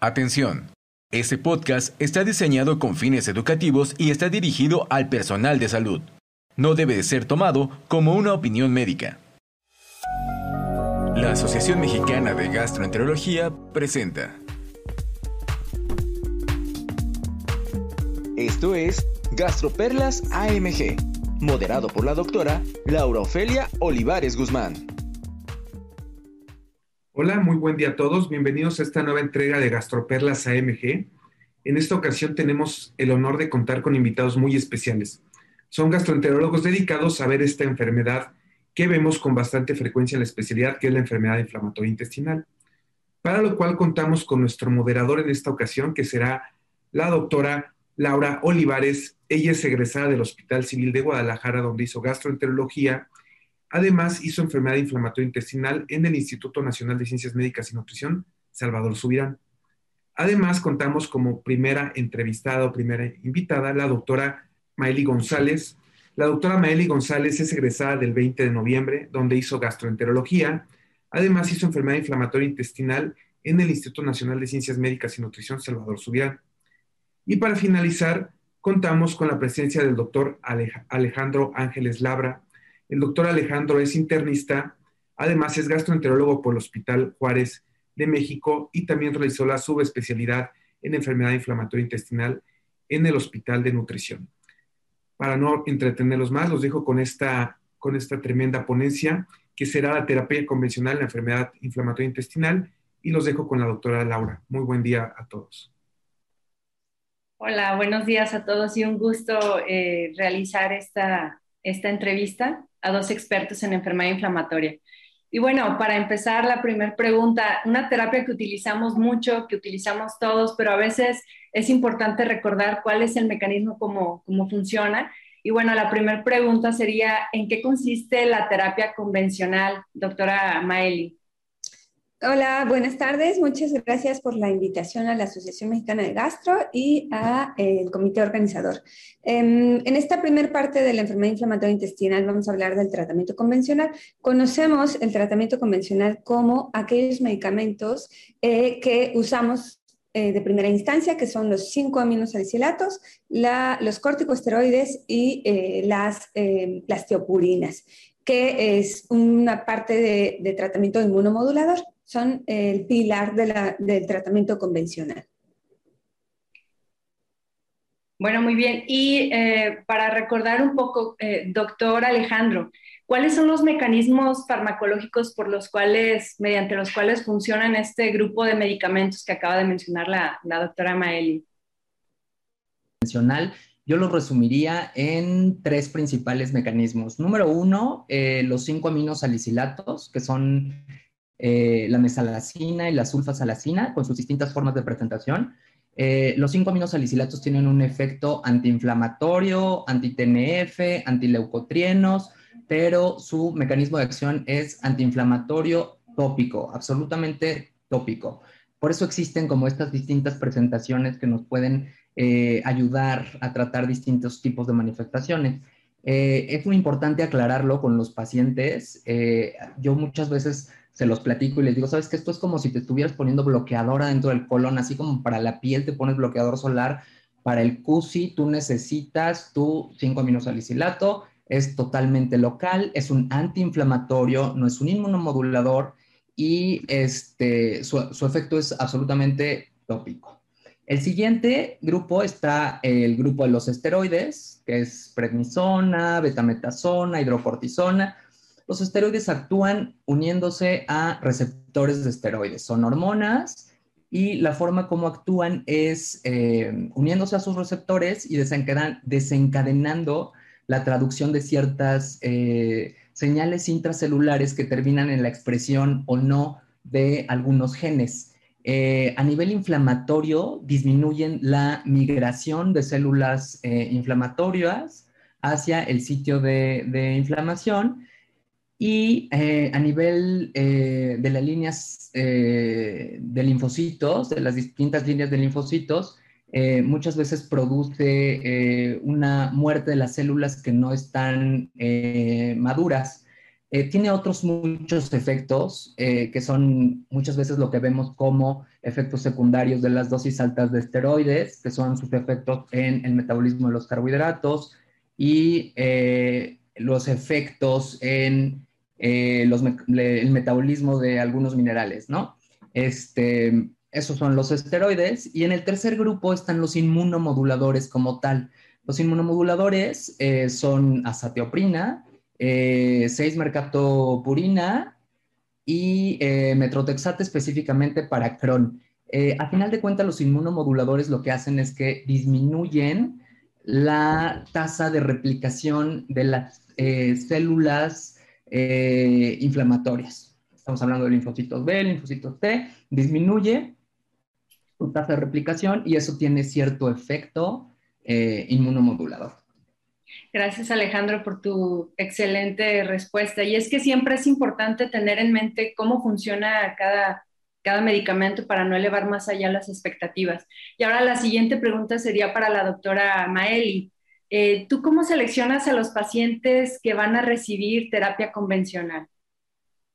Atención. Este podcast está diseñado con fines educativos y está dirigido al personal de salud. No debe de ser tomado como una opinión médica. La Asociación Mexicana de Gastroenterología presenta. Esto es Gastroperlas AMG, moderado por la doctora Laura Ofelia Olivares Guzmán. Hola, muy buen día a todos. Bienvenidos a esta nueva entrega de Gastroperlas AMG. En esta ocasión tenemos el honor de contar con invitados muy especiales. Son gastroenterólogos dedicados a ver esta enfermedad que vemos con bastante frecuencia en la especialidad, que es la enfermedad inflamatoria intestinal. Para lo cual contamos con nuestro moderador en esta ocasión, que será la doctora Laura Olivares. Ella es egresada del Hospital Civil de Guadalajara, donde hizo gastroenterología Además, hizo enfermedad inflamatoria intestinal en el Instituto Nacional de Ciencias Médicas y Nutrición, Salvador Subirán. Además, contamos como primera entrevistada o primera invitada la doctora Maeli González. La doctora Maeli González es egresada del 20 de noviembre, donde hizo gastroenterología. Además, hizo enfermedad inflamatoria intestinal en el Instituto Nacional de Ciencias Médicas y Nutrición, Salvador Subirán. Y para finalizar, contamos con la presencia del doctor Alejandro Ángeles Labra, el doctor Alejandro es internista, además es gastroenterólogo por el Hospital Juárez de México y también realizó la subespecialidad en enfermedad inflamatoria intestinal en el Hospital de Nutrición. Para no entretenerlos más, los dejo con esta, con esta tremenda ponencia que será la terapia convencional en la enfermedad inflamatoria intestinal y los dejo con la doctora Laura. Muy buen día a todos. Hola, buenos días a todos y un gusto eh, realizar esta, esta entrevista a dos expertos en enfermedad inflamatoria. Y bueno, para empezar, la primera pregunta, una terapia que utilizamos mucho, que utilizamos todos, pero a veces es importante recordar cuál es el mecanismo, cómo, cómo funciona. Y bueno, la primera pregunta sería, ¿en qué consiste la terapia convencional, doctora Maeli? Hola, buenas tardes. Muchas gracias por la invitación a la Asociación Mexicana de Gastro y al eh, comité organizador. Em, en esta primera parte de la enfermedad inflamatoria intestinal vamos a hablar del tratamiento convencional. Conocemos el tratamiento convencional como aquellos medicamentos eh, que usamos eh, de primera instancia, que son los 5 aminosalicilatos, los corticosteroides y las, las teopurinas, que es una parte de tratamiento inmunomodulador son el pilar del tratamiento convencional. Bueno, muy bien. Y eh, para recordar un poco, eh, doctor Alejandro, ¿cuáles son los mecanismos farmacológicos por los cuales, mediante los cuales funcionan este grupo de medicamentos que acaba de mencionar la, doctora Maeli? Yo lo resumiría en tres principales mecanismos. Número uno, eh, los cinco aminosalicilatos, que son eh, la mesalacina y la sulfasalacina con sus distintas formas de presentación. Eh, los cinco aminosalicilatos tienen un efecto antiinflamatorio, anti-TNF, antileucotrienos, pero su mecanismo de acción es antiinflamatorio tópico, absolutamente tópico. Por eso existen como estas distintas presentaciones que nos pueden eh, ayudar a tratar distintos tipos de manifestaciones. es muy importante aclararlo con los pacientes. yo muchas veces se los platico y les digo, sabes que esto es como si te estuvieras poniendo bloqueador adentro del colon, así como para la piel te pones bloqueador solar, para el CUSI tú necesitas tu 5-aminosalicilato, es totalmente local, es un antiinflamatorio, no es un inmunomodulador y este, su, su efecto es absolutamente tópico. El siguiente grupo está el grupo de los esteroides, que es prednisona, betametasona, hidrocortisona los esteroides actúan uniéndose a receptores de esteroides. Son hormonas y la forma como actúan es eh, uniéndose a sus receptores y desencadenando la traducción de ciertas eh, señales intracelulares que terminan en la expresión o no de algunos genes. Eh, a nivel inflamatorio, disminuyen la migración de células inflamatorias hacia el sitio de inflamación y eh, a nivel eh, de las líneas eh, de linfocitos, de las distintas líneas de linfocitos, muchas veces produce una muerte de las células que no están maduras. tiene otros muchos efectos que son muchas veces lo que vemos como efectos secundarios de las dosis altas de esteroides, que son sus efectos en el metabolismo de los carbohidratos y los efectos en los el metabolismo de algunos minerales, ¿no? Este, esos son los esteroides. Y en el tercer grupo están los inmunomoduladores como tal. Los inmunomoduladores son azatioprina, eh, 6-mercaptopurina y eh, metrotexate específicamente para Crohn. Eh, a final de cuentas, los inmunomoduladores lo que hacen es que disminuyen la tasa de replicación de las eh, inflamatorias. Estamos hablando de linfocitos B, linfocitos T, disminuye su tasa de replicación y eso tiene cierto efecto inmunomodulador. Gracias Alejandro por tu excelente respuesta. Y es que siempre es importante tener en mente cómo funciona cada, cada medicamento para no elevar más allá las expectativas. Y ahora la siguiente pregunta sería para la doctora Maeli. Eh, ¿Tú cómo seleccionas a los pacientes que van a recibir terapia convencional?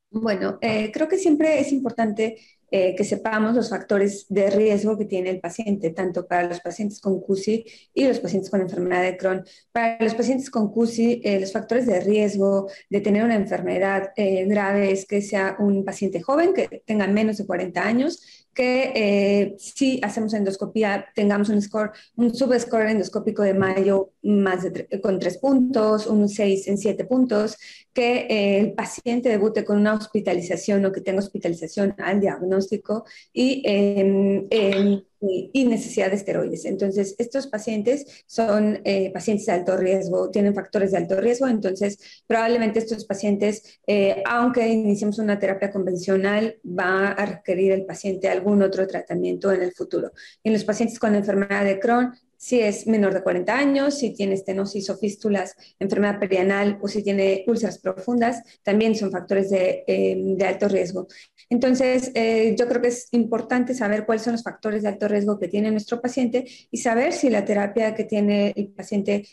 Bueno, eh, creo que siempre es importante eh, que sepamos los factores de riesgo que tiene el paciente, tanto para los pacientes con CUSI y los pacientes con enfermedad de Crohn. Para los pacientes con CUSI, los factores de riesgo de tener una enfermedad grave es que sea un paciente joven, que tenga menos de 40 años, que si hacemos endoscopía tengamos un score, un subscore endoscópico de mayo más con tres puntos, un 6 en siete puntos, que el paciente debute con una hospitalización o que tenga hospitalización al diagnóstico Em, y, necesidad de esteroides. Entonces, estos pacientes son eh, pacientes de alto riesgo, tienen factores de alto riesgo, entonces probablemente estos pacientes, eh, aunque iniciemos una terapia convencional, va a requerir el paciente algún otro tratamiento en el futuro. En los pacientes con enfermedad de Crohn, si es menor de 40 años, si tiene estenosis o fístulas, enfermedad perianal o si tiene úlceras profundas, también son factores de, em, alto riesgo. Entonces, eh, yo creo que es importante saber cuáles son los factores de alto riesgo que tiene nuestro paciente y saber si la terapia que tiene el paciente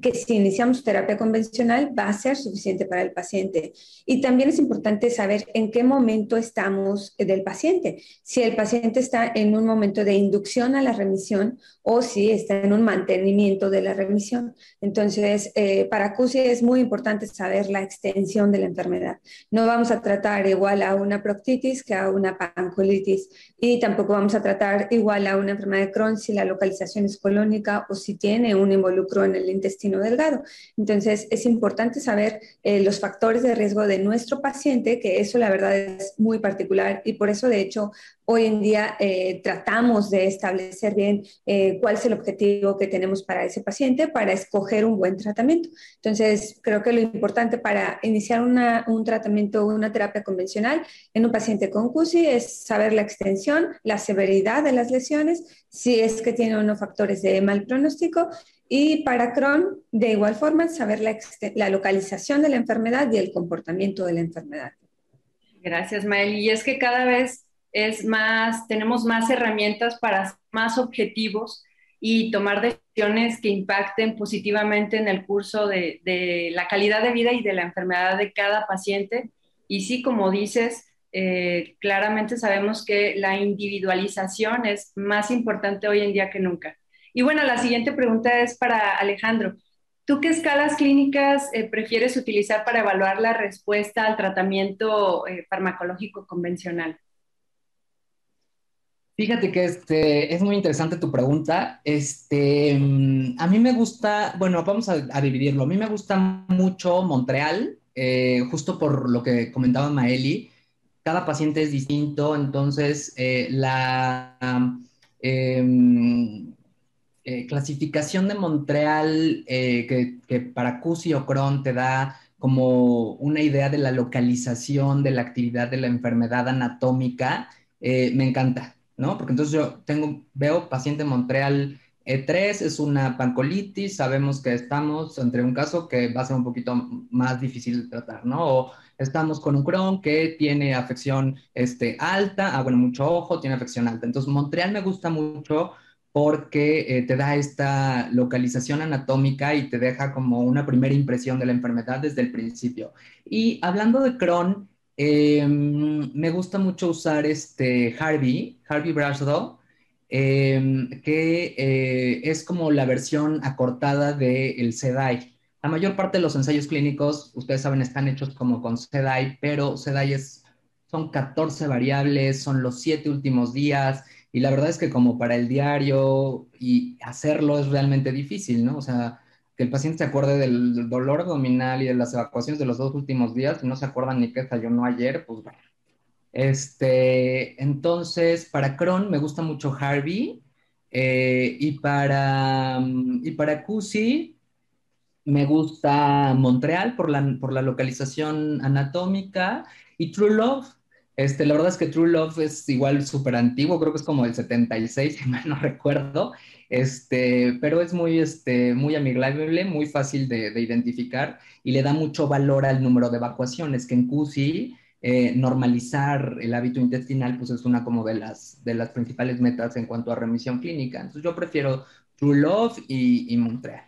que si iniciamos terapia convencional va a ser suficiente para el paciente. Y también es importante saber en qué momento estamos del paciente. Si el paciente está en un momento de inducción a la remisión o si está en un mantenimiento de la remisión. Entonces, eh, para CUSI es muy importante saber la extensión de la enfermedad. No vamos a tratar igual a una proctitis que a una pancolitis y tampoco vamos a tratar igual a una enfermedad de Crohn si la localización es colónica o si tiene un involucro en el intestino delgado. Entonces, es importante saber eh, los factores de riesgo de nuestro paciente, que eso la verdad es muy particular y por eso, de hecho, hoy en día eh, tratamos de establecer bien eh, cuál es el objetivo que tenemos para ese paciente para escoger un buen tratamiento. Entonces, creo que lo importante para iniciar un tratamiento una terapia convencional en un paciente con CUSI es saber la extensión, la severidad de las lesiones, si es que tiene unos factores de mal pronóstico y para Crohn, de igual forma, saber la, localización de la enfermedad y el comportamiento de la enfermedad. Gracias, Mael. Y es que cada vez es más, tenemos más herramientas para más objetivos y tomar decisiones que impacten positivamente en el curso de, la calidad de vida y de la enfermedad de cada paciente. Y sí, como dices, eh, claramente sabemos que la individualización es más importante hoy en día que nunca. Y bueno, la siguiente pregunta es para Alejandro. ¿Tú qué escalas clínicas eh, prefieres utilizar para evaluar la respuesta al tratamiento eh, farmacológico convencional? Fíjate que este, es muy interesante tu pregunta. Este, mm, a mí me gusta, bueno, vamos a, dividirlo. A mí me gusta mucho Montreal, eh, justo por lo que comentaba Maeli. Cada paciente es distinto, entonces la... eh, clasificación de Montreal eh, que, para CUSI o Crohn te da como una idea de la localización de la actividad de la enfermedad anatómica, eh, me encanta, ¿no? Porque entonces yo tengo, veo paciente Montreal E3, es una pancolitis, sabemos que estamos entre un caso que va a ser un poquito más difícil de tratar, ¿no? O estamos con un Crohn que tiene afección este, alta, ah, bueno, mucho ojo, tiene afección alta. Entonces, Montreal me gusta mucho porque eh, te da esta localización anatómica y te deja como una primera impresión de la enfermedad desde el principio. Y hablando de Crohn, em, me gusta mucho usar este Harvey, Harvey Brashdow, em, que eh, es como la versión acortada del el SEDAI. La mayor parte de los ensayos clínicos, ustedes saben, están hechos como con SEDAI, pero SEDAI es, son 14 variables, son los 7 últimos días, y la verdad es que como para el diario y hacerlo es realmente difícil, ¿no? O sea, que el paciente se acuerde del dolor abdominal y de las evacuaciones de los dos últimos días y no se acuerdan ni qué desayunó ayer, pues bueno. Este, entonces, para Crohn me gusta mucho Harvey eh, y para, y para CUSI me gusta Montreal por la, por la localización anatómica y True Love este, la verdad es que True Love es igual súper antiguo, creo que es como el 76, si mal no recuerdo, este, pero es muy, este, muy amigable, muy fácil de, identificar y le da mucho valor al número de evacuaciones, que en QSI eh, normalizar el hábito intestinal pues es una como de las, de las principales metas en cuanto a remisión clínica. Entonces yo prefiero True Love y, y Montreal.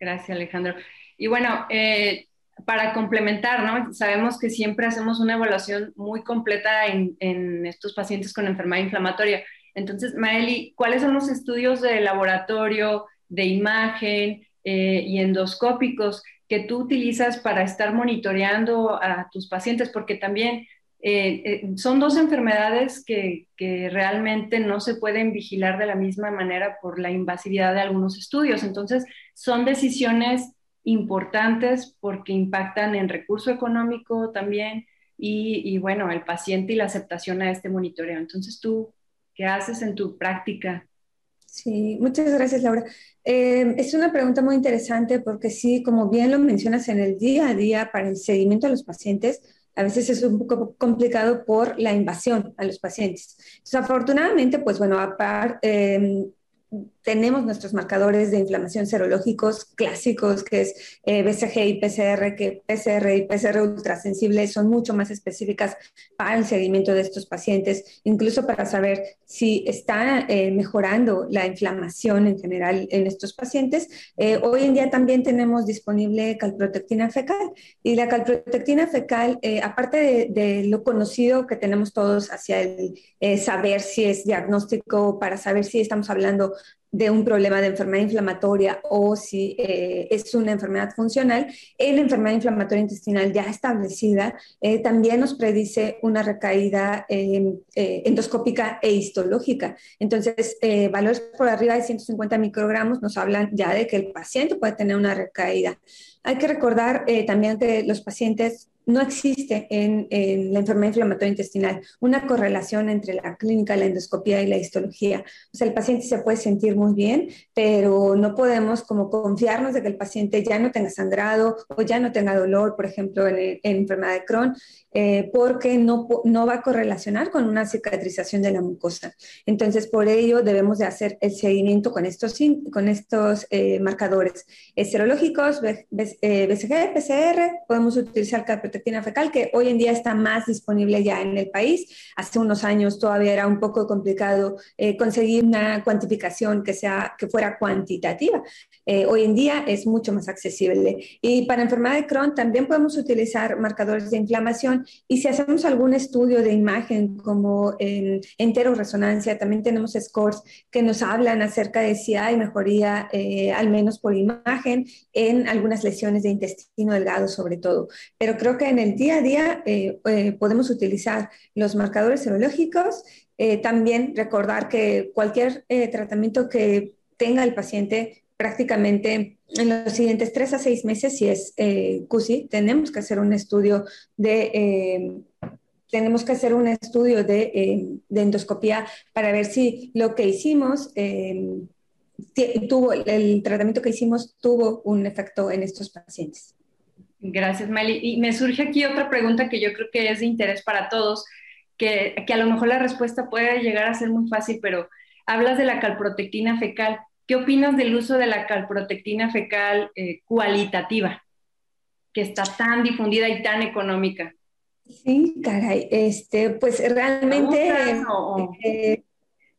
Gracias, Alejandro. Y bueno, eh, para complementar, ¿no? Sabemos que siempre hacemos una evaluación muy completa en, estos pacientes con enfermedad inflamatoria. Entonces, Maeli, ¿cuáles son los estudios de laboratorio, de imagen eh, y endoscópicos que tú utilizas para estar monitoreando a tus pacientes? Porque también eh, eh, son dos enfermedades que, que, realmente no se pueden vigilar de la misma manera por la invasividad de algunos estudios. Entonces, son decisiones importantes porque impactan en recurso económico también y, bueno, el paciente y la aceptación a este monitoreo. Entonces, ¿tú qué haces en tu práctica? Sí, muchas gracias, Laura. Eh, es una pregunta muy interesante porque sí, como bien lo mencionas en el día a día para el seguimiento de los pacientes, a veces es un poco complicado por la invasión a los pacientes. Desafortunadamente, pues bueno, aparte, eh, tenemos nuestros marcadores de inflamación serológicos clásicos, que es eh, BCG y PCR, que PCR y PCR ultrasensibles son mucho más específicas para el seguimiento de estos pacientes, incluso para saber si está eh, mejorando la inflamación en general en estos pacientes. Eh, hoy en día también tenemos disponible calprotectina fecal y la calprotectina fecal, aparte de, de, lo conocido que tenemos todos hacia el saber si es diagnóstico, para saber si estamos hablando de un problema de enfermedad inflamatoria o si eh, es una enfermedad funcional, en la enfermedad inflamatoria intestinal ya establecida eh, también nos predice una recaída eh, endoscópica e histológica. Entonces, valores por arriba de 150 microgramos nos hablan ya de que el paciente puede tener una recaída. Hay que recordar también que los pacientes no existe en, la enfermedad inflamatoria intestinal una correlación entre la clínica, la endoscopía y la histología. O sea, el paciente se puede sentir muy bien, pero no podemos como confiarnos de que el paciente ya no tenga sangrado o ya no tenga dolor, por ejemplo, en, enfermedad de Crohn, eh, porque no, no va a correlacionar con una cicatrización de la mucosa. Entonces, por ello debemos de hacer el seguimiento con estos, con estos eh, marcadores serológicos, BCG, PCR, podemos utilizar fecal, que hoy en día está más disponible ya en el país. Hace unos años todavía era un poco complicado eh, conseguir una cuantificación que, sea, que fuera cuantitativa. Eh, hoy en día es mucho más accesible. Y para enfermedad de Crohn también podemos utilizar marcadores de inflamación y si hacemos algún estudio de imagen como en resonancia también tenemos scores que nos hablan acerca de si hay mejoría, eh, al menos por imagen, en algunas lesiones de intestino delgado sobre todo. Pero creo que en el día a día eh, eh, podemos utilizar los marcadores serológicos. Eh, también recordar que cualquier tratamiento que tenga el paciente prácticamente en los siguientes tres a seis meses, si es CUSI, tenemos que hacer un estudio de tenemos que hacer un estudio de, de, endoscopía para ver si lo que hicimos tuvo, el tratamiento que hicimos tuvo un efecto en estos pacientes. Gracias, Mali. Y me surge aquí otra pregunta que yo creo que es de interés para todos, que, a lo mejor la respuesta puede llegar a ser muy fácil, pero hablas de la calprotectina fecal. ¿Qué opinas del uso de la calprotectina fecal eh, cualitativa, que está tan difundida y tan económica? Sí, caray, este, pues realmente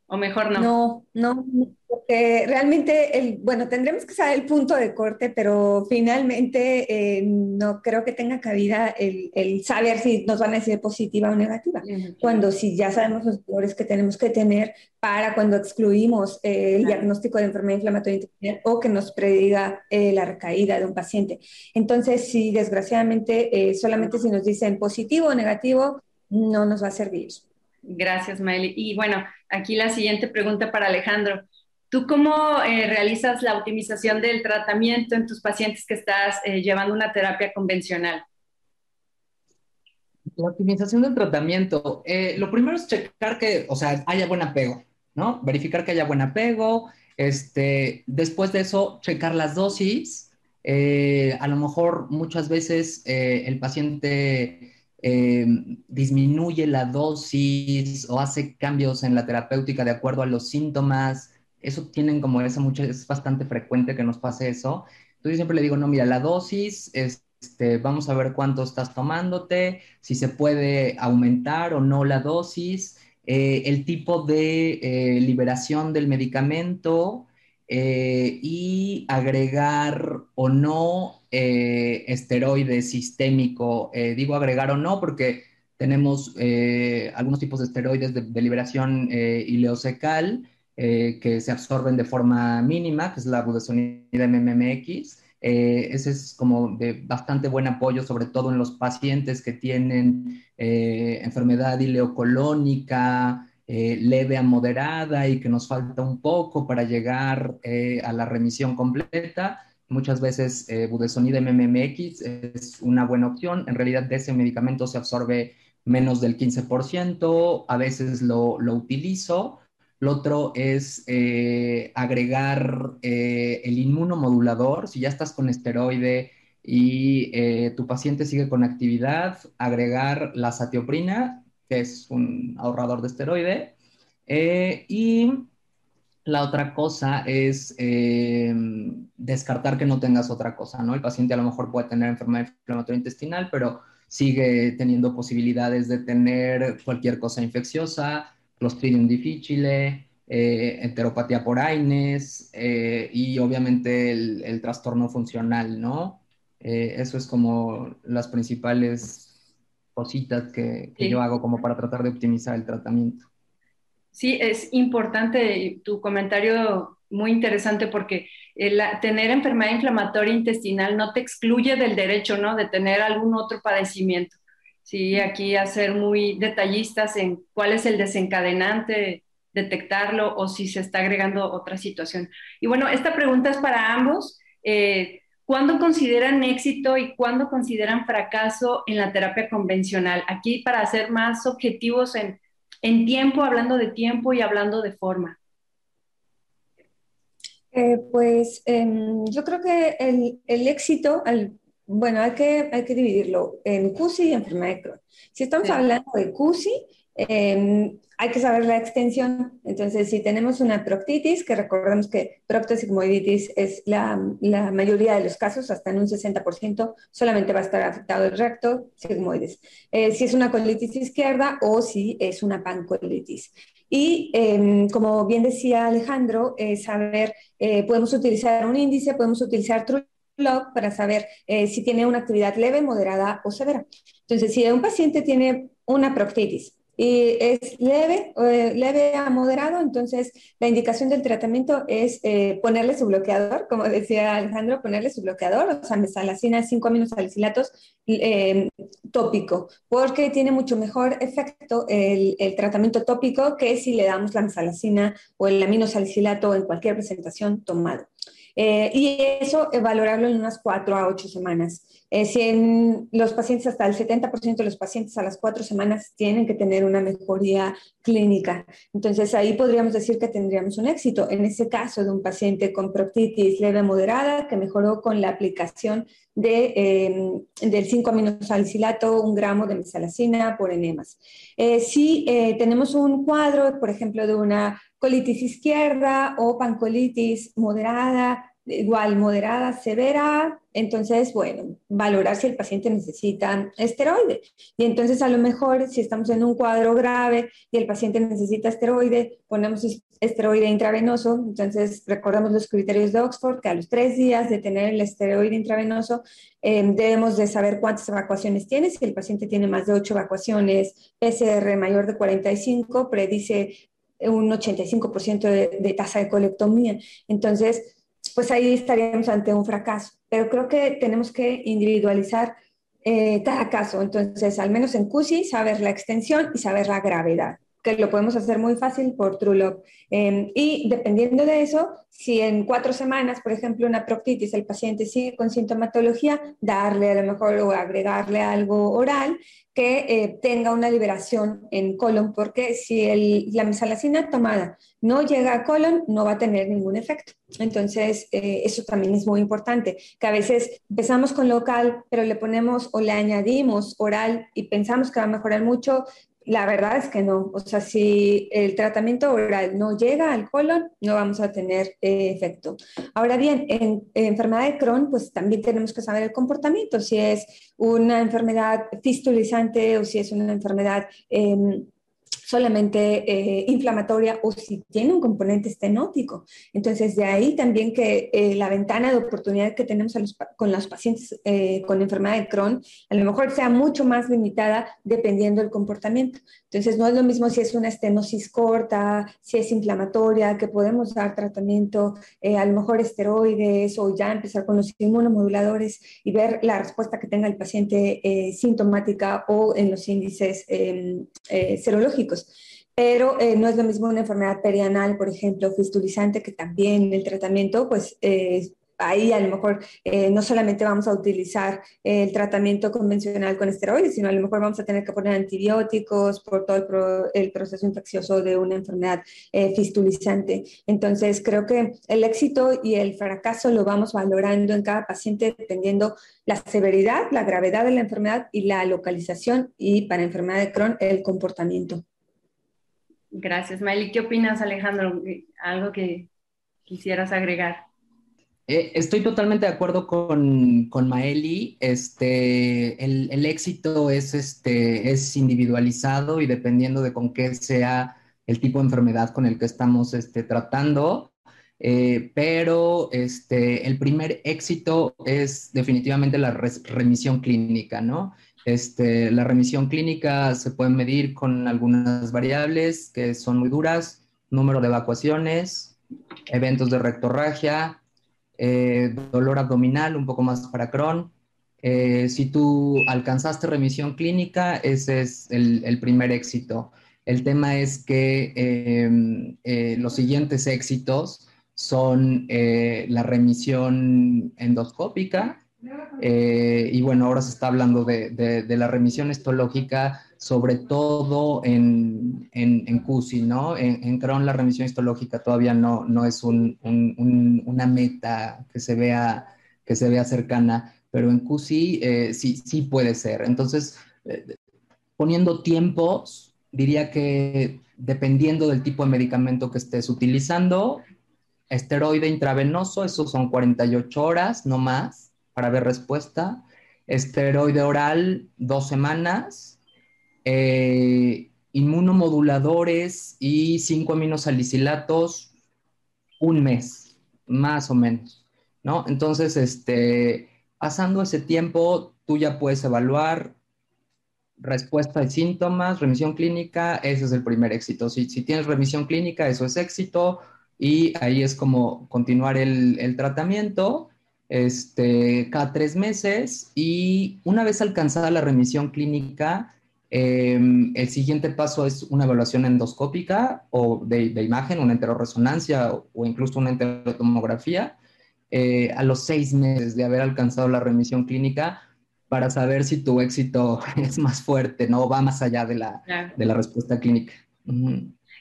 ¿O mejor no? No, no, porque realmente, el, bueno, tendremos que saber el punto de corte, pero finalmente eh, no creo que tenga cabida el, el, saber si nos van a decir positiva o negativa, cuando si ya sabemos los valores que tenemos que tener para cuando excluimos eh, el diagnóstico de enfermedad inflamatoria intestinal o que nos prediga eh, la recaída de un paciente. Entonces, si desgraciadamente solamente si nos dicen positivo o negativo, no nos va a servir. Gracias, Miley. Y bueno, aquí la siguiente pregunta para Alejandro. ¿Tú cómo eh, realizas la optimización del tratamiento en tus pacientes que estás eh, llevando una terapia convencional? La optimización del tratamiento. Eh, lo primero es checar que, o sea, haya buen apego, ¿no? Verificar que haya buen apego. Este, después de eso, checar las dosis. a lo mejor muchas veces el paciente eh, disminuye la dosis o hace cambios en la terapéutica de acuerdo a los síntomas. Eso tienen como esa mucha, es bastante frecuente que nos pase eso. Entonces yo siempre le digo, no, mira, la dosis, este, vamos a ver cuánto estás tomándote, si se puede aumentar o no la dosis, eh, el tipo de eh, liberación del medicamento y agregar o no eh, esteroide sistémico. Eh, digo agregar o no porque tenemos eh, algunos tipos de esteroides de, liberación ileocecal que se absorben de forma mínima, que es la budesonida MMX. ese es como de bastante buen apoyo, sobre todo en los pacientes que tienen enfermedad ileocolónica, leve a moderada y que nos falta un poco para llegar a la remisión completa. Muchas veces eh, budesonida MMX es una buena opción. En realidad de ese medicamento se absorbe menos del 15%, a veces lo, lo utilizo. Lo otro es eh, agregar eh, el inmunomodulador. Si ya estás con esteroide y eh, tu paciente sigue con actividad, agregar la satioprina, que es un ahorrador de esteroide. y la otra cosa es eh, descartar que no tengas otra cosa, ¿no? El paciente a lo mejor puede tener enfermedad inflamatoria intestinal, pero sigue teniendo posibilidades de tener cualquier cosa infecciosa, Clostridium difficile, eh, enteropatía por AINES eh, y obviamente el, trastorno funcional, ¿no? eso es como las principales cositas que, yo hago como para tratar de optimizar el tratamiento. Sí, es importante tu comentario, muy interesante, porque tener enfermedad inflamatoria intestinal no te excluye del derecho, ¿no? De tener algún otro padecimiento. Sí, aquí a ser muy detallistas en cuál es el desencadenante, detectarlo o si se está agregando otra situación. Y bueno, esta pregunta es para ambos. Eh, ¿Cuándo consideran éxito y cuándo consideran fracaso en la terapia convencional? Aquí para ser más objetivos en en tiempo, hablando de tiempo y hablando de forma? Eh, pues em, yo creo que el, éxito, bueno, hay que, hay que dividirlo en CUSI y enfermedad de Crohn. Si estamos hablando de CUSI, Em, hay que saber la extensión. Entonces, si tenemos una proctitis, que recordemos que proctosigmoiditis es la, la, mayoría de los casos, hasta en un 60%, solamente va a estar afectado el recto sigmoides. Eh, si es una colitis izquierda o si es una pancolitis. Y em, como bien decía Alejandro, saber, eh, podemos utilizar un índice, podemos utilizar TrueLog para saber eh, si tiene una actividad leve, moderada o severa. Entonces, si un paciente tiene una proctitis, y es leve, eh, leve a moderado, entonces la indicación del tratamiento es eh, ponerle su bloqueador, como decía Alejandro, ponerle su bloqueador, o sea, mesalacina 5 aminosalicilatos eh, tópico, porque tiene mucho mejor efecto el, el, tratamiento tópico que si le damos la mesalacina o el aminosalicilato en cualquier presentación tomado. y eso, valorarlo en unas 4 a 8 semanas. Eh, si en los pacientes, hasta el 70% de los pacientes a las cuatro semanas tienen que tener una mejoría clínica. Entonces ahí podríamos decir que tendríamos un éxito. En ese caso de un paciente con proctitis leve moderada que mejoró con la aplicación de, eh, del 5-aminosalicilato, un gramo de mesalacina por enemas. Eh, si tenemos un cuadro, por ejemplo, de una colitis izquierda o pancolitis moderada, igual moderada, severa, entonces, bueno, valorar si el paciente necesita esteroide. Y entonces a lo mejor si estamos en un cuadro grave y el paciente necesita esteroide, ponemos esteroide intravenoso, entonces recordamos los criterios de Oxford, que a los tres días de tener el esteroide intravenoso eh, debemos de saber cuántas evacuaciones tiene, si el paciente tiene más de ocho evacuaciones, PCR mayor de 45, predice un 85% de, de tasa de colectomía. Entonces, pues ahí estaríamos ante un fracaso. Pero creo que tenemos que individualizar eh, cada caso. Entonces, al menos en CUSI, saber la extensión y saber la gravedad que lo podemos hacer muy fácil por TrueLog. Em, y dependiendo de eso, si en cuatro semanas, por ejemplo, una proctitis, el paciente sigue con sintomatología, darle a lo mejor o agregarle algo oral que eh, tenga una liberación en colon, porque si el, la mesalacina tomada no llega a colon, no va a tener ningún efecto. Entonces, eh, eso también es muy importante, que a veces empezamos con local, pero le ponemos o le añadimos oral y pensamos que va a mejorar mucho, la verdad es que no. O sea, si el tratamiento oral no llega al colon, no vamos a tener eh, efecto. Ahora bien, en, enfermedad de Crohn, pues también tenemos que saber el comportamiento, si es una enfermedad fistulizante o si es una enfermedad... Em, solamente eh, inflamatoria o si tiene un componente estenótico. Entonces, de ahí también que eh, la ventana de oportunidad que tenemos con los pacientes eh, con enfermedad de Crohn a lo mejor sea mucho más limitada dependiendo del comportamiento. Entonces, no es lo mismo si es una estenosis corta, si es inflamatoria, que podemos dar tratamiento, a lo mejor esteroides o ya empezar con los inmunomoduladores y ver la respuesta que tenga el paciente sintomática o en los índices em, serológicos. Pero eh, no es lo mismo una enfermedad perianal, por ejemplo, fistulizante, que también el tratamiento, pues eh, ahí a lo mejor eh, no solamente vamos a utilizar el tratamiento convencional con esteroides, sino a lo mejor vamos a tener que poner antibióticos por todo el, proceso infeccioso de una enfermedad fistulizante. Entonces, creo que el éxito y el fracaso lo vamos valorando en cada paciente dependiendo la severidad, la gravedad de la enfermedad y la localización y para enfermedad de Crohn el comportamiento. Gracias, Maeli. ¿Qué opinas, Alejandro? ¿Algo que quisieras agregar? Eh, estoy totalmente de acuerdo con, con Maeli. Este, el, éxito es, este, es individualizado y dependiendo de con qué sea el tipo de enfermedad con el que estamos este, tratando. Eh, pero este, el primer éxito es definitivamente la remisión clínica, ¿no? Este, la remisión clínica se puede medir con algunas variables que son muy duras, número de evacuaciones, eventos de rectorragia, eh, dolor abdominal, un poco más para Crohn. Eh, si tú alcanzaste remisión clínica, ese es el, primer éxito. El tema es que em, eh, los siguientes éxitos son la remisión endoscópica, y bueno, ahora se está hablando de, la remisión histológica, sobre todo en, en, CUSI, ¿no? En, en, Crohn la remisión histológica todavía no, no es una meta que se, vea, que se vea cercana, pero en CUSI eh, sí, sí puede ser. Entonces, eh, poniendo tiempos, diría que dependiendo del tipo de medicamento que estés utilizando, esteroide intravenoso, esos son 48 horas, no más para ver respuesta. Esteroide oral, dos semanas. Eh, inmunomoduladores y cinco aminosalicilatos, un mes, más o menos, ¿no? Entonces, este, pasando ese tiempo, tú ya puedes evaluar respuesta de síntomas, remisión clínica, ese es el primer éxito. Si, si tienes remisión clínica, eso es éxito y ahí es como continuar el, el tratamiento este, cada tres meses y una vez alcanzada la remisión clínica, em, el siguiente paso es una evaluación endoscópica o de, imagen, una enteroresonancia o, incluso una enterotomografía eh, a los seis meses de haber alcanzado la remisión clínica para saber si tu éxito es más fuerte, ¿no? Va más allá de la, de la respuesta clínica.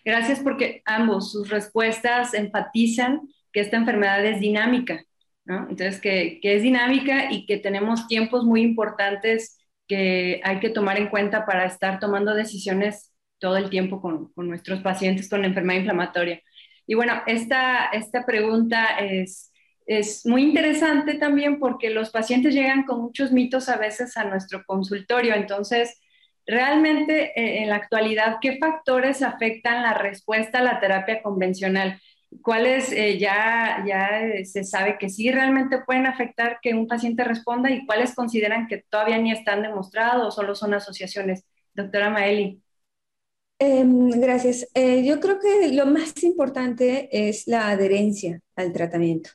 Gracias porque ambos, sus respuestas enfatizan que esta enfermedad es dinámica entonces, que, es dinámica y que tenemos tiempos muy importantes que hay que tomar en cuenta para estar tomando decisiones todo el tiempo con, nuestros pacientes con enfermedad inflamatoria. Y bueno, esta, esta pregunta es, es muy interesante también porque los pacientes llegan con muchos mitos a veces a nuestro consultorio. Entonces, realmente eh, en la actualidad, ¿qué factores afectan la respuesta a la terapia convencional? ¿Cuáles eh, ya, ya eh, se sabe que sí realmente pueden afectar que un paciente responda y cuáles consideran que todavía ni están demostrados o solo son asociaciones? Doctora Maeli. Em, gracias. yo creo que lo más importante es la adherencia al tratamiento.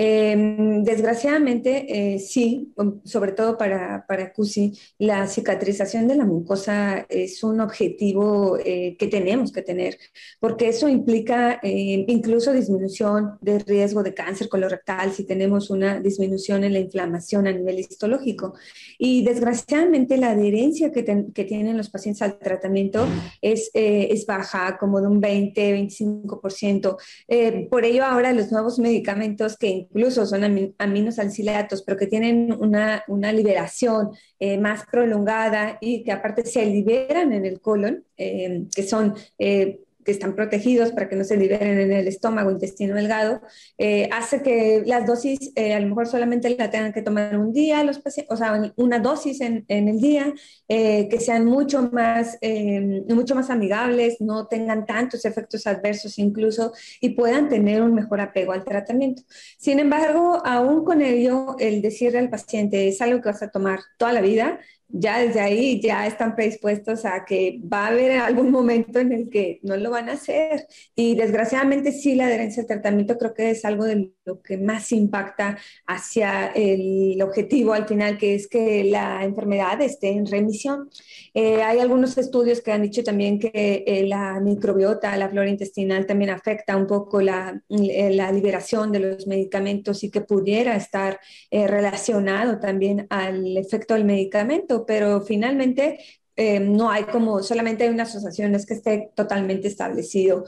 Em, desgraciadamente, eh, sí, um, sobre todo para, para CUSI, la cicatrización de la mucosa es un objetivo eh, que tenemos que tener, porque eso implica eh, incluso disminución de riesgo de cáncer colorectal si tenemos una disminución en la inflamación a nivel histológico. Y desgraciadamente la adherencia que, que tienen los pacientes al tratamiento es, es baja, como de un 20, 25%. por ello ahora los nuevos medicamentos que incluso son aminosalcilatos, pero que tienen una, una liberación eh, más prolongada y que aparte se liberan en el colon, eh, que son eh, que están protegidos para que no se liberen en el estómago, intestino delgado, eh, hace que las dosis eh, a lo mejor solamente la tengan que tomar un día los o sea, una dosis en, el día, eh, que sean mucho más, mucho más amigables, no tengan tantos efectos adversos incluso y puedan tener un mejor apego al tratamiento. Sin embargo, aún con ello, el decirle al paciente es algo que vas a tomar toda la vida, ya desde ahí ya están predispuestos a que va a haber algún momento en el que no lo van a hacer. Y desgraciadamente sí, la adherencia al tratamiento creo que es algo de lo que más impacta hacia el objetivo al final, que es que la enfermedad esté en remisión. Eh, hay algunos estudios que han dicho también que eh, la microbiota, la flora intestinal también afecta un poco la, eh, la liberación de los medicamentos y que pudiera estar relacionado también al efecto del medicamento pero finalmente eh, no hay como, solamente hay una asociación, es que esté totalmente establecido.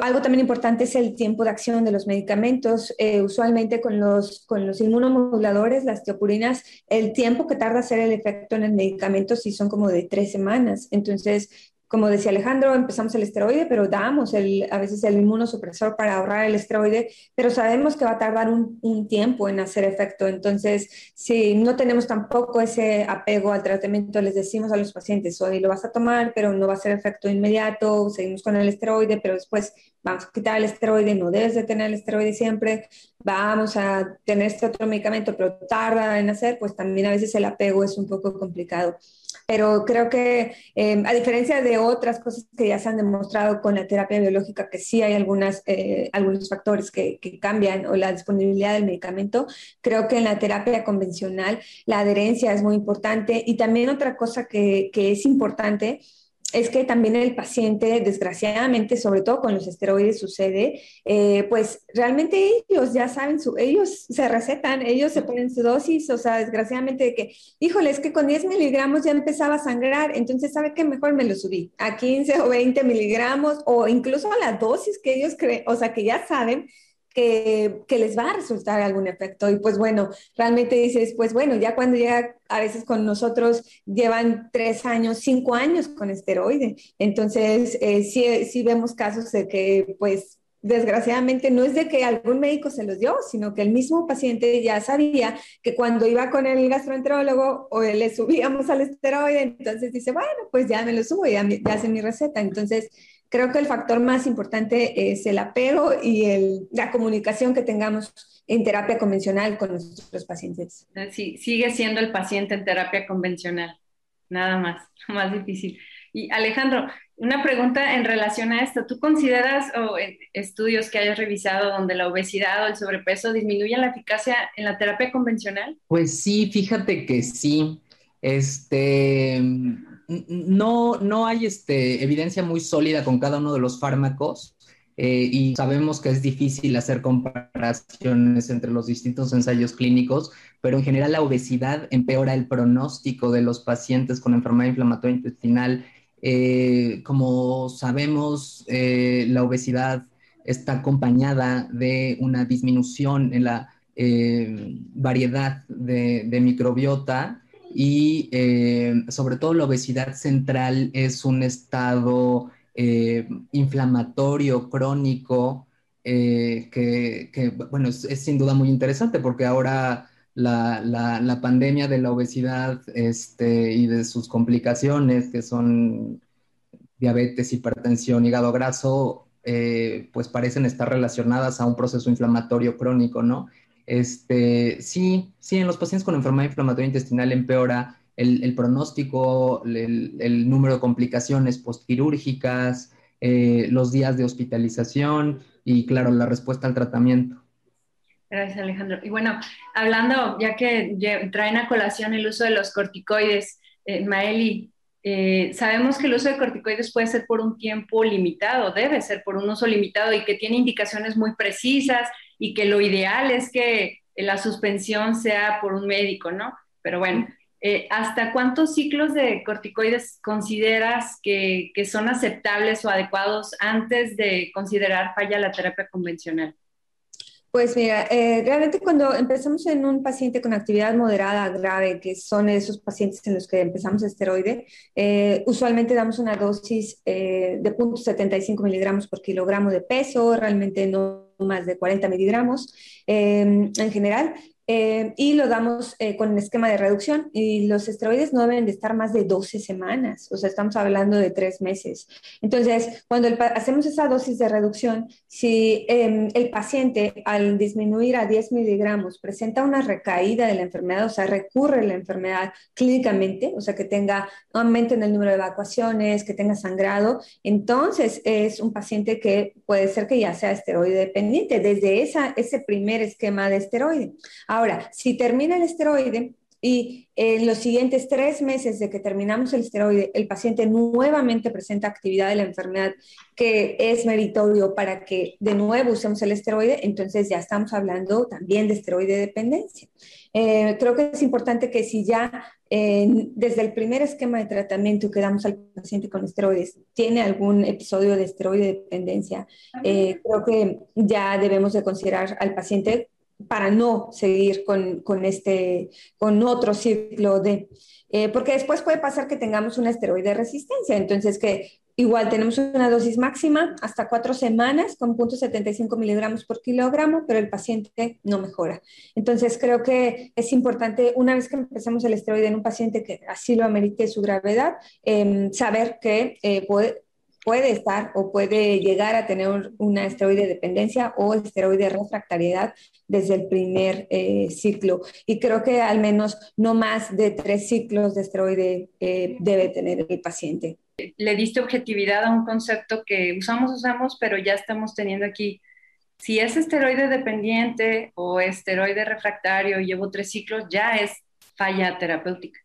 Algo también importante es el tiempo de acción de los medicamentos. Eh, usualmente con los, con los inmunomoduladores, las teopurinas, el tiempo que tarda hacer el efecto en el medicamento sí son como de tres semanas. Entonces, como decía Alejandro, empezamos el esteroide, pero damos el, a veces el inmunosupresor para ahorrar el esteroide, pero sabemos que va a tardar un, un, tiempo en hacer efecto. Entonces, si no tenemos tampoco ese apego al tratamiento, les decimos a los pacientes, hoy lo vas a tomar, pero no va a hacer efecto inmediato, seguimos con el esteroide, pero después vamos a quitar el esteroide, no debes de tener el esteroide siempre, vamos a tener este otro medicamento, pero tarda en hacer, pues también a veces el apego es un poco complicado pero creo que em, a diferencia de otras cosas que ya se han demostrado con la terapia biológica, que sí hay algunas, eh, algunos factores que, que, cambian o la disponibilidad del medicamento, creo que en la terapia convencional la adherencia es muy importante. Y también otra cosa que, que es importante es que también el paciente, desgraciadamente, sobre todo con los esteroides sucede, eh, pues realmente ellos ya saben, su, ellos se recetan, ellos se ponen su dosis, o sea, desgraciadamente de que, híjole, es que con 10 miligramos ya empezaba a sangrar, entonces sabe que mejor me lo subí a 15 o 20 miligramos o incluso a la dosis que ellos creen, o sea, que ya saben que, les va a resultar algún efecto. Y pues bueno, realmente dices, pues bueno, ya cuando llega a veces con nosotros llevan tres años, cinco años con esteroide. Entonces, eh, sí, sí vemos casos de que pues desgraciadamente no es de que algún médico se los dio, sino que el mismo paciente ya sabía que cuando iba con el gastroenterólogo o le subíamos al esteroide, entonces dice, bueno, pues ya me lo subo, ya, ya hace mi receta. Entonces, creo que el factor más importante es el apego y el, la comunicación que tengamos en terapia convencional con nuestros pacientes. Sí, sigue siendo el paciente en terapia convencional, nada más, más difícil. Y Alejandro, una pregunta en relación a esto. ¿Tú consideras o estudios que hayas revisado donde la obesidad o el sobrepeso disminuyen la eficacia en la terapia convencional? Pues sí, fíjate que sí. Este, no, no hay este, evidencia muy sólida con cada uno de los fármacos eh, y sabemos que es difícil hacer comparaciones entre los distintos ensayos clínicos, pero en general la obesidad empeora el pronóstico de los pacientes con enfermedad inflamatoria intestinal. Eh, como sabemos, eh, la obesidad está acompañada de una disminución en la variedad de microbiota y eh, sobre todo la obesidad central es un estado eh, inflamatorio crónico eh, que, bueno, es, sin duda muy interesante porque ahora la, la, pandemia de la obesidad este, y de sus complicaciones, que son diabetes, hipertensión, hígado graso, pues parecen estar relacionadas a un proceso inflamatorio crónico, ¿no? Este, sí, sí, en los pacientes con enfermedad inflamatoria intestinal empeora el, pronóstico, el, número de complicaciones postquirúrgicas, eh, los días de hospitalización y, claro, la respuesta al tratamiento. Gracias, Alejandro. Y bueno, hablando, ya que traen a colación el uso de los corticoides, eh, Maeli, eh, sabemos que el uso de corticoides puede ser por un tiempo limitado, debe ser por un uso limitado y que tiene indicaciones muy precisas y que lo ideal es que la suspensión sea por un médico, ¿no? Pero bueno, eh, ¿hasta cuántos ciclos de corticoides consideras que, son aceptables o adecuados antes de considerar falla la terapia convencional? Pues mira, eh, realmente cuando empezamos en un paciente con actividad moderada grave, que son esos pacientes en los que empezamos esteroide, eh, usualmente damos una dosis de 0.75 miligramos por kilogramo de peso, realmente no más de 40 miligramos en general, eh, y lo damos eh, con un esquema de reducción y los esteroides no deben de estar más de 12 semanas, o sea, estamos hablando de tres meses. Entonces, cuando hacemos esa dosis de reducción, si em, el paciente al disminuir a 10 miligramos presenta una recaída de la enfermedad, o sea, recurre la enfermedad clínicamente, o sea, que tenga aumento en el número de evacuaciones, que tenga sangrado, entonces es un paciente que puede ser que ya sea esteroide dependiente desde esa, ese primer esquema de esteroide. Ahora, si termina el esteroide y en los siguientes tres meses de que terminamos el esteroide, el paciente nuevamente presenta actividad de la enfermedad que es meritorio para que de nuevo usemos el esteroide, entonces ya estamos hablando también de esteroide dependencia. Eh, creo que es importante que si ya desde el primer esquema de tratamiento que damos al paciente con esteroides tiene algún episodio de esteroide dependencia, eh, creo que ya debemos de considerar al paciente para no seguir con, con, este, con otro ciclo de... Eh, porque después puede pasar que tengamos una esteroide resistencia, entonces que igual tenemos una dosis máxima hasta cuatro semanas con 0.75 miligramos por kilogramo, pero el paciente no mejora. Entonces creo que es importante, una vez que empecemos el esteroide en un paciente que así lo amerite su gravedad, em, saber que eh, puede, puede estar o puede llegar a tener una esteroide dependencia o esteroide refractariedad desde el primer eh, ciclo. Y creo que al menos no más de tres ciclos de esteroide eh, debe tener el paciente. Le diste objetividad a un concepto que usamos, usamos, pero ya estamos teniendo aquí. Si es esteroide dependiente o esteroide refractario y llevo tres ciclos, ya es falla terapéutica.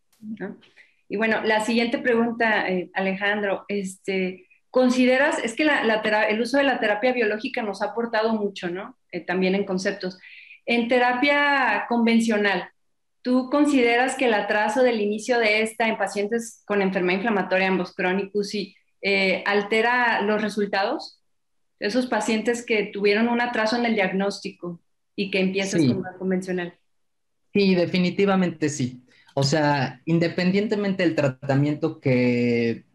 Y bueno, la siguiente pregunta, eh, Alejandro, este, ¿Consideras, es que el uso de la terapia biológica nos ha aportado mucho, ¿no? Eh, también en conceptos. En terapia convencional, ¿tú consideras que el atraso del inicio de esta en pacientes con enfermedad inflamatoria, ambos crónicos, y, eh, altera los resultados? Esos pacientes que tuvieron un atraso en el diagnóstico y que empiezan con la convencional. Sí, definitivamente sí. O sea, independientemente del tratamiento que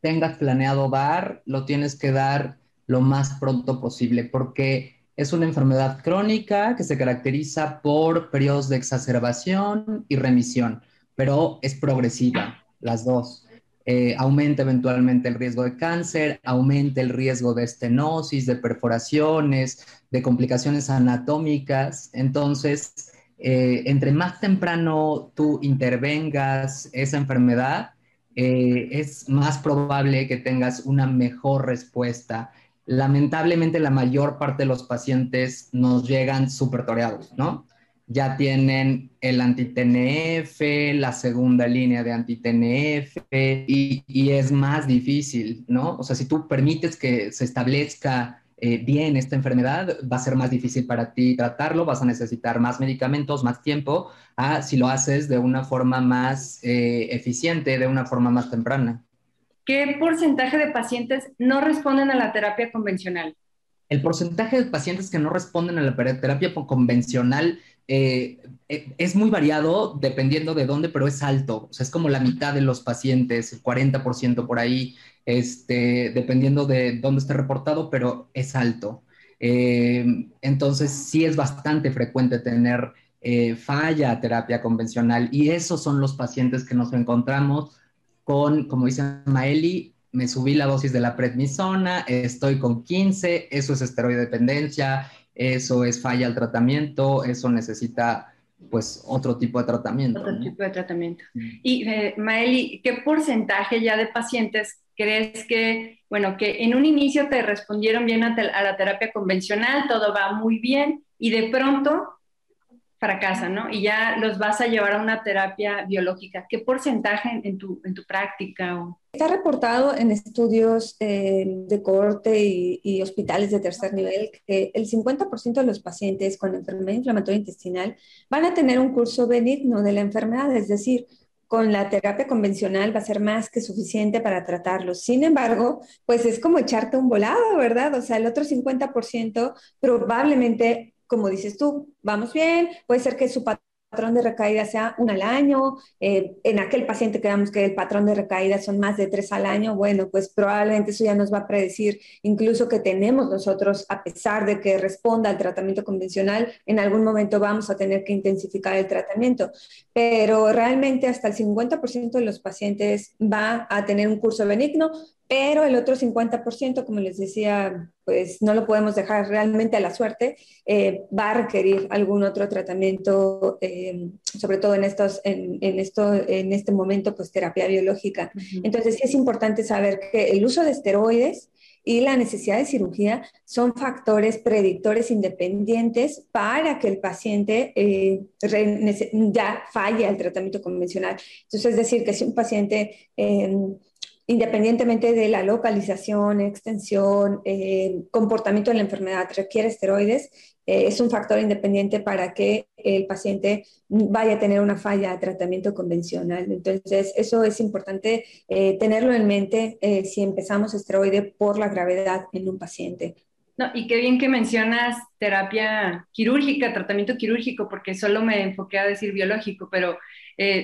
tengas planeado dar, lo tienes que dar lo más pronto posible, porque es una enfermedad crónica que se caracteriza por periodos de exacerbación y remisión, pero es progresiva, las dos. Eh, aumenta eventualmente el riesgo de cáncer, aumenta el riesgo de estenosis, de perforaciones, de complicaciones anatómicas. Entonces, eh, entre más temprano tú intervengas esa enfermedad, eh, es más probable que tengas una mejor respuesta. Lamentablemente la mayor parte de los pacientes nos llegan súper toreados, ¿no? Ya tienen el anti-TNF, la segunda línea de anti-TNF y, y es más difícil, ¿no? O sea, si tú permites que se establezca eh, bien esta enfermedad, va a ser más difícil para ti tratarlo, vas a necesitar más medicamentos, más tiempo, a si lo haces de una forma más eh, eficiente, de una forma más temprana. ¿Qué porcentaje de pacientes no responden a la terapia convencional? El porcentaje de pacientes que no responden a la terapia convencional eh, es muy variado dependiendo de dónde, pero es alto. O sea, es como la mitad de los pacientes, el 40% por ahí este, dependiendo de dónde esté reportado, pero es alto. Eh, entonces, sí es bastante frecuente tener eh, falla a terapia convencional y esos son los pacientes que nos encontramos con, como dice Maeli, me subí la dosis de la prednisona, estoy con 15, eso es esteroide dependencia, eso es falla al tratamiento, eso necesita pues otro tipo de tratamiento. Otro tipo de tratamiento. Y eh, Maeli, ¿qué porcentaje ya de pacientes crees que, bueno, que en un inicio te respondieron bien a, a la terapia convencional, todo va muy bien y de pronto fracasan, ¿no? Y ya los vas a llevar a una terapia biológica. ¿Qué porcentaje en, tu, en tu práctica? Está reportado en estudios eh, de corte y, y, hospitales de tercer nivel que el 50% de los pacientes con enfermedad inflamatoria intestinal van a tener un curso benigno de la enfermedad, es decir, con la terapia convencional va a ser más que suficiente para tratarlos. Sin embargo, pues es como echarte un volado, ¿verdad? O sea, el otro 50% probablemente como dices tú, vamos bien, puede ser que su patrón de recaída sea un al año, eh, en aquel paciente que que el patrón de recaída son más de tres al año, bueno, pues probablemente eso ya nos va a predecir incluso que tenemos nosotros, a pesar de que responda al tratamiento convencional, en algún momento vamos a tener que intensificar el tratamiento, pero realmente hasta el 50% de los pacientes va a tener un curso benigno, pero el otro 50%, como les decía, pues no lo podemos dejar realmente a la suerte, eh, va a requerir algún otro tratamiento, eh, sobre todo en, estos, en, en, esto, en este momento, pues terapia biológica. Entonces, es importante saber que el uso de esteroides y la necesidad de cirugía son factores predictores independientes para que el paciente eh, ya falle al tratamiento convencional. Entonces, es decir, que si un paciente independientemente de la localización, extensión, eh, comportamiento de la enfermedad, requiere esteroides, eh, es un factor independiente para que el paciente vaya a tener una falla de tratamiento convencional. Entonces, eso es importante eh, tenerlo en mente si empezamos esteroide por la gravedad en un paciente. No, y qué bien que mencionas terapia quirúrgica, tratamiento quirúrgico, porque solo me enfoqué a decir biológico, pero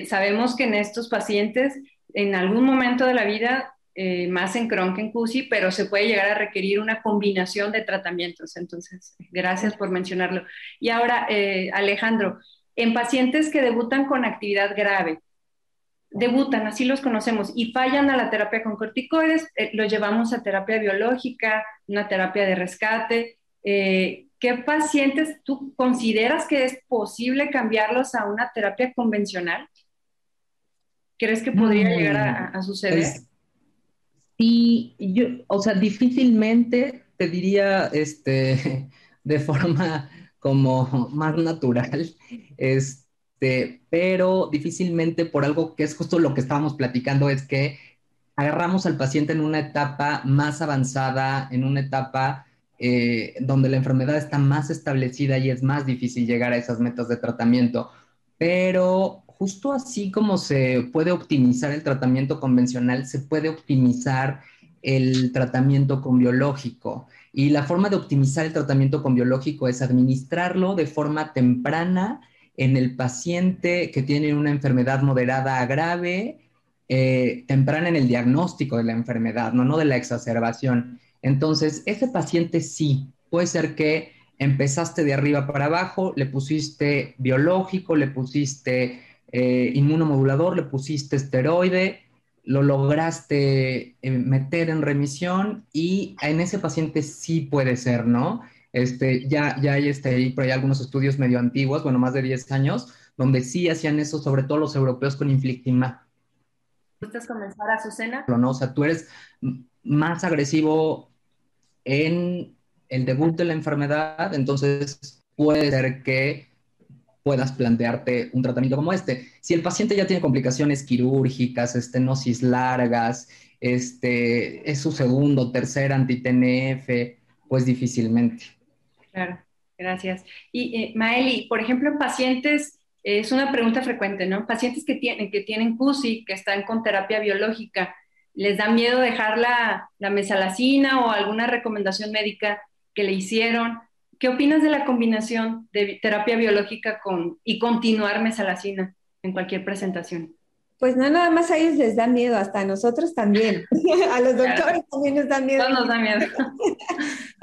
sabemos que en estos pacientes en algún momento de la vida, eh, más en Crohn que en CUSI, pero se puede llegar a requerir una combinación de tratamientos. Entonces, gracias por mencionarlo. Y ahora, eh, Alejandro, en pacientes que debutan con actividad grave, debutan, así los conocemos, y fallan a la terapia con corticoides, eh, los llevamos a terapia biológica, una terapia de rescate. ¿Qué pacientes tú consideras que es posible cambiarlos a una terapia convencional? ¿Crees que podría llegar a, suceder? Sí, yo, o sea, difícilmente te diría este, de forma como más natural, este, pero difícilmente por algo que es justo lo que estábamos platicando, es que agarramos al paciente en una etapa más avanzada, en una etapa eh, donde la enfermedad está más establecida y es más difícil llegar a esas metas de tratamiento. Pero justo así como se puede optimizar el tratamiento convencional, se puede optimizar el tratamiento con biológico. Y la forma de optimizar el tratamiento con biológico es administrarlo de forma temprana en el paciente que tiene una enfermedad moderada a grave, eh, temprana en el diagnóstico de la enfermedad, no, no de la exacerbación. Entonces, ese paciente sí, puede ser que empezaste de arriba para abajo, le pusiste biológico, le pusiste eh, inmunomodulador, le pusiste esteroide, lo lograste eh, meter en remisión y en ese paciente sí puede ser, ¿no? Este, ya, ya hay, este, hay algunos estudios medio antiguos, bueno, más de 10 años, donde sí hacían eso, sobre todo los europeos con inflictimab. ¿Gustas comenzar, Azucena? No, o sea, tú eres más agresivo en el debut de la enfermedad, entonces puede ser que puedas plantearte un tratamiento como este. Si el paciente ya tiene complicaciones quirúrgicas, estenosis largas, este, es su segundo, tercer anti-TNF, pues difícilmente. Claro, gracias. Y eh, Maeli, por ejemplo, en pacientes, es una pregunta frecuente, ¿no? Pacientes que tienen, que tienen CUSI, que están con terapia biológica, ¿les da miedo dejar la, la mesalacina o alguna recomendación médica que le hicieron? ¿Qué opinas de la combinación de terapia biológica con, y continuar mesalacina en cualquier presentación? Pues no, nada más a ellos les da miedo, hasta a nosotros también. a los doctores también nos da miedo. nos da miedo.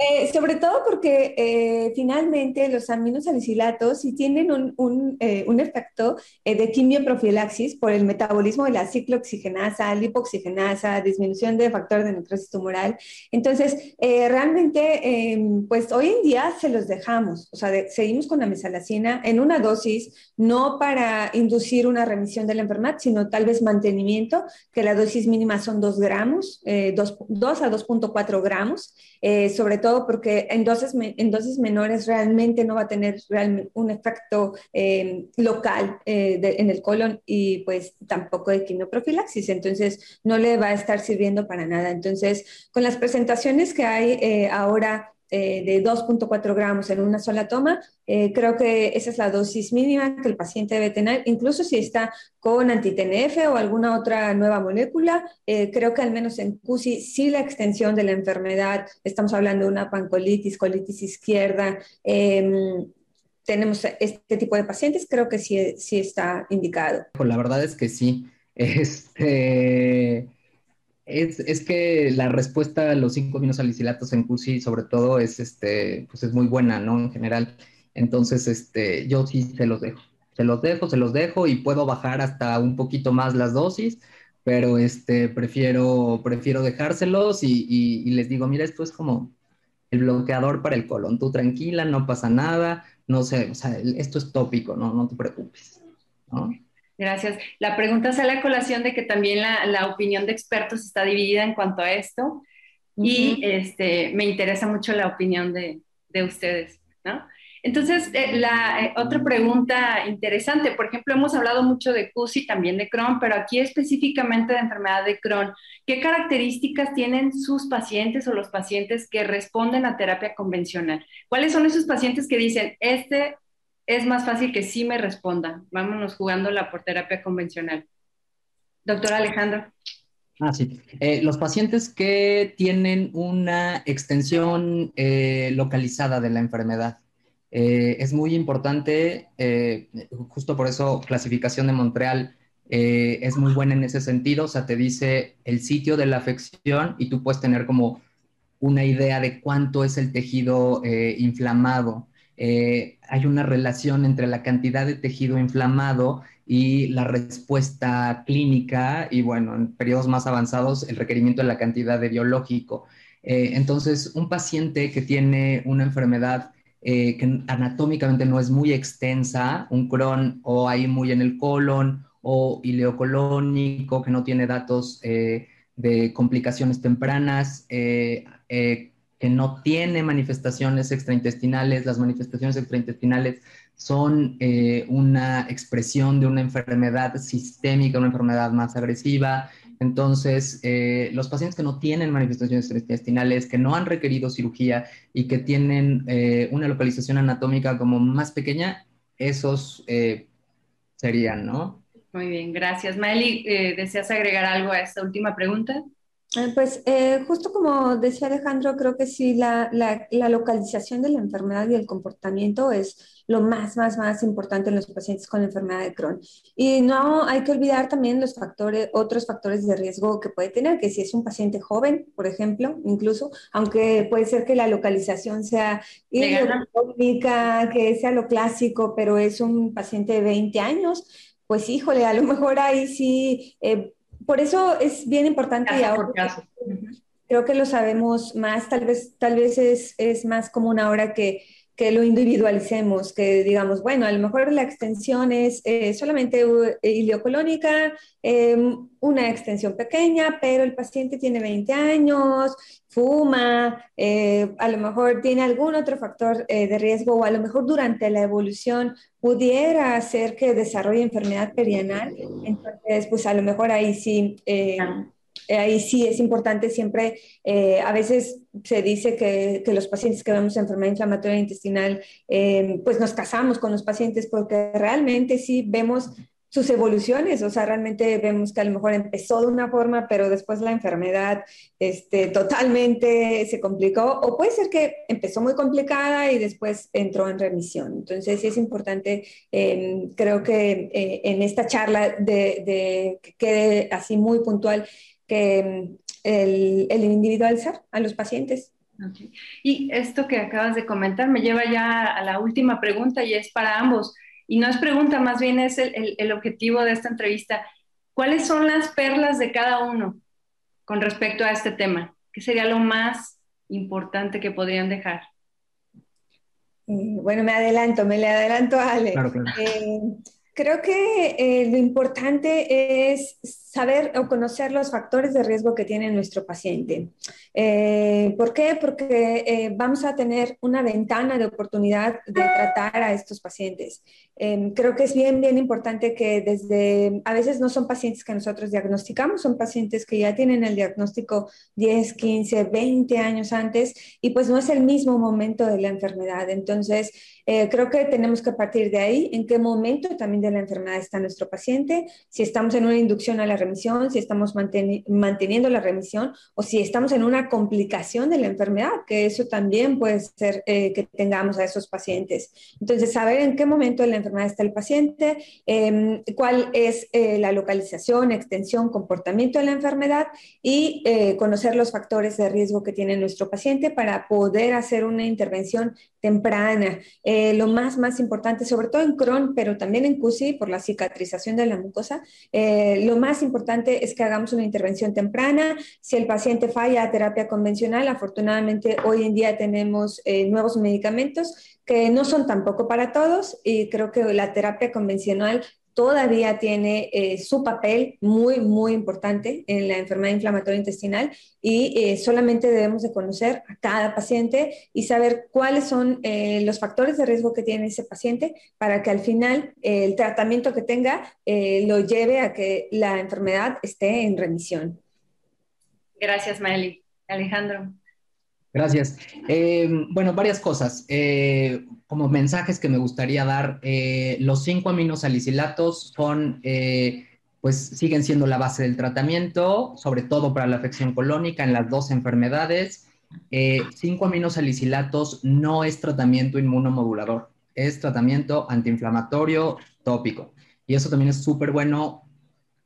Eh, sobre todo porque eh, finalmente los aminosalicilatos sí tienen un, un, eh, efecto de quimioprofilaxis por el metabolismo de la ciclooxigenasa, lipoxigenasa, disminución de factor de necrosis tumoral. Entonces, realmente, em, pues hoy en día se los dejamos, o sea, seguimos con la mesalacina en una dosis, no para inducir una remisión de la enfermedad, sino tal vez mantenimiento, que la dosis mínima son 2 gramos, 2, 2 a 2.4 gramos, sobre todo porque en dosis, en dosis menores realmente no va a tener un efecto eh, local eh, en el colon y pues tampoco de quimioprofilaxis, entonces no le va a estar sirviendo para nada. Entonces, con las presentaciones que hay eh, ahora eh, de 2.4 gramos en una sola toma, eh, creo que esa es la dosis mínima que el paciente debe tener, incluso si está con anti-TNF o alguna otra nueva molécula. Eh, creo que al menos en CUSI, si la extensión de la enfermedad, estamos hablando de una pancolitis, colitis izquierda, em, tenemos este tipo de pacientes, creo que sí, sí está indicado. Pues la verdad es que sí. Este es, que la respuesta a los cinco aminosalicilatos en CUSI, sobre todo, es, este, pues es muy buena, ¿no? En general. Entonces, este, yo sí se los dejo. Se los dejo, se los dejo y puedo bajar hasta un poquito más las dosis, pero este, prefiero, prefiero dejárselos y, les digo, mira, esto es como el bloqueador para el colon. Tú tranquila, no pasa nada, no sé, o sea, esto es tópico, no, no te preocupes, ¿no? Gracias. La pregunta sale a colación de que también la, opinión de expertos está dividida en cuanto a esto y este, me interesa mucho la opinión de, ustedes, ¿no? Entonces, eh, la eh, otra pregunta interesante, por ejemplo, hemos hablado mucho de CUSI, también de Crohn, pero aquí específicamente de enfermedad de Crohn, ¿qué características tienen sus pacientes o los pacientes que responden a terapia convencional? ¿Cuáles son esos pacientes que dicen, este es más fácil que sí me responda. Vámonos jugando la por terapia convencional. Doctor Alejandro. Ah, sí. Eh, los pacientes que tienen una extensión eh, localizada de la enfermedad. Eh, es muy importante, justo por eso clasificación de Montreal es muy buena en ese sentido, o sea, te dice el sitio de la afección y tú puedes tener como una idea de cuánto es el tejido inflamado. Eh, hay una relación entre la cantidad de tejido inflamado y la respuesta clínica y, bueno, en periodos más avanzados, el requerimiento de la cantidad de biológico. Eh, entonces, un paciente que tiene una enfermedad eh, que anatómicamente no es muy extensa, un Crohn o ahí muy en el colon o ileocolónico, que no tiene datos de complicaciones tempranas, que no tiene manifestaciones extraintestinales. Las manifestaciones extraintestinales son eh, una expresión de una enfermedad sistémica, una enfermedad más agresiva. Entonces, eh, los pacientes que no tienen manifestaciones intestinales, que no han requerido cirugía y que tienen eh, una localización anatómica como más pequeña, esos serían, ¿no? Muy bien, gracias. Maeli, ¿deseas agregar algo a esta última pregunta? Eh, pues eh, justo como decía Alejandro, creo que sí, la, la, localización de la enfermedad y el comportamiento es lo más, más, más importante en los pacientes con la enfermedad de Crohn. Y no hay que olvidar también los factores, otros factores de riesgo que puede tener, que si es un paciente joven, por ejemplo, incluso, aunque puede ser que la localización sea idiopática, que sea lo clásico, pero es un paciente de 20 años, pues híjole, a lo mejor ahí sí... Eh, por eso es bien importante y ahora creo que lo sabemos más, tal vez, tal vez es, es más como una hora que, que, lo individualicemos, que digamos, bueno, a lo mejor la extensión es eh, solamente ileocolónica, em, una extensión pequeña, pero el paciente tiene 20 años, fuma, eh, a lo mejor tiene algún otro factor eh, de riesgo o a lo mejor durante la evolución pudiera hacer que desarrolle enfermedad perianal. Entonces, pues a lo mejor ahí sí, eh, ahí sí es importante siempre, a veces se dice que, que, los pacientes que vemos enfermedad inflamatoria intestinal, pues nos casamos con los pacientes porque realmente sí vemos sus evoluciones, o sea, realmente vemos que a lo mejor empezó de una forma, pero después la enfermedad este, totalmente se complicó, o puede ser que empezó muy complicada y después entró en remisión. Entonces, sí es importante, em, creo que eh, en esta charla de, que quede así muy puntual, que em, el, el individualizar a los pacientes Y esto que acabas de comentar me lleva ya a la última pregunta y es para ambos. Y no es pregunta, más bien es el, el objetivo de esta entrevista. ¿Cuáles son las perlas de cada uno con respecto a este tema? ¿Qué sería lo más importante que podrían dejar? Eh, bueno, me adelanto, me le adelanto a Ale. Eh, creo que eh, lo importante es saber o conocer los factores de riesgo que tiene nuestro paciente. Eh, ¿Por qué? Porque eh, vamos a tener una ventana de oportunidad de tratar a estos pacientes. Em, creo que es bien, bien importante que desde, a veces no son pacientes que nosotros diagnosticamos, son pacientes que ya tienen el diagnóstico 10, 15, 20 años antes y pues no es el mismo momento de la enfermedad. Entonces, eh, creo que tenemos que partir de ahí, en qué momento también de la enfermedad está nuestro paciente, si estamos en una inducción a la remisión, si estamos manteniendo la remisión o si estamos en una complicación de la enfermedad, que eso también puede ser eh, que tengamos a esos pacientes. Entonces, saber en qué momento de la enfermedad está el paciente, em, cuál es eh, la localización, extensión, comportamiento de la enfermedad y eh, conocer los factores de riesgo que tiene nuestro paciente para poder hacer una intervención temprana. lo más, más importante, sobre todo en Crohn, pero también en CUSI, por la cicatrización de la mucosa, lo más importante es que hagamos una intervención temprana. Si el paciente falla a terapia convencional, afortunadamente hoy en día tenemos eh, nuevos medicamentos que no son tampoco para todos y creo que la terapia convencional todavía tiene eh, su papel muy, muy importante en la enfermedad inflamatoria intestinal y eh, solamente debemos de conocer a cada paciente y saber cuáles son eh, los factores de riesgo que tiene ese paciente para que al final el tratamiento que tenga lo lleve a que la enfermedad esté en remisión. Gracias, Maeli. Alejandro. Gracias. Eh, bueno, varias cosas. Eh, como mensajes que me gustaría dar, eh, los cinco aminosalicilatos son, pues siguen siendo la base del tratamiento, sobre todo para la afección colónica en las dos enfermedades. cinco aminosalicilatos no es tratamiento inmunomodulador, es tratamiento antiinflamatorio tópico. Y eso también es súper bueno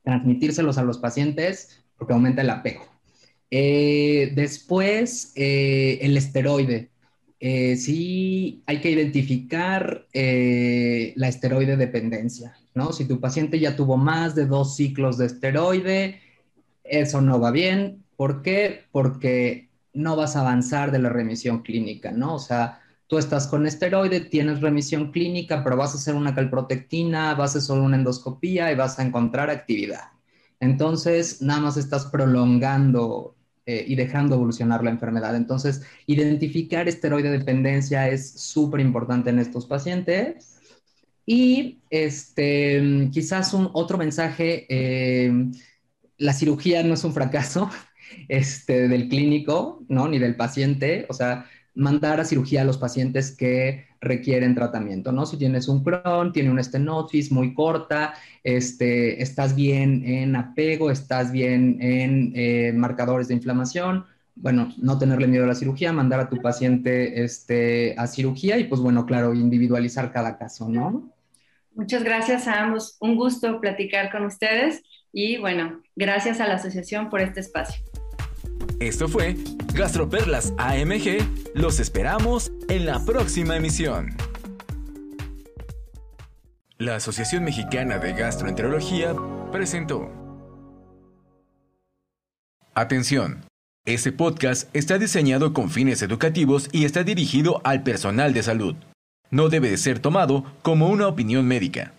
transmitírselos a los pacientes porque aumenta el apego. Eh, después, eh, el esteroide. Eh, sí hay que identificar la esteroide dependencia, ¿no? Si tu paciente ya tuvo más de dos ciclos de esteroide, eso no va bien. ¿Por qué? Porque no vas a avanzar de la remisión clínica, ¿no? O sea, tú estás con esteroide, tienes remisión clínica, pero vas a hacer una calprotectina, vas a hacer una endoscopía y vas a encontrar actividad. Entonces, nada más estás prolongando eh, y dejando evolucionar la enfermedad. Entonces, identificar esteroide dependencia es súper importante en estos pacientes. Y este, quizás un otro mensaje, eh, la cirugía no es un fracaso este, del clínico, ¿no? Ni del paciente. O sea, mandar a cirugía a los pacientes que requieren tratamiento, ¿no? Si tienes un Crohn, tiene una estenosis muy corta, este, estás bien en apego, estás bien en eh, marcadores de inflamación, bueno, no tenerle miedo a la cirugía, mandar a tu paciente este, a cirugía y pues bueno, claro, individualizar cada caso, ¿no? Muchas gracias a ambos. Un gusto platicar con ustedes y bueno, gracias a la asociación por este espacio. Esto fue Gastroperlas AMG. Los esperamos en la próxima emisión. La Asociación Mexicana de Gastroenterología presentó. Atención. Este podcast está diseñado con fines educativos y está dirigido al personal de salud. No debe de ser tomado como una opinión médica.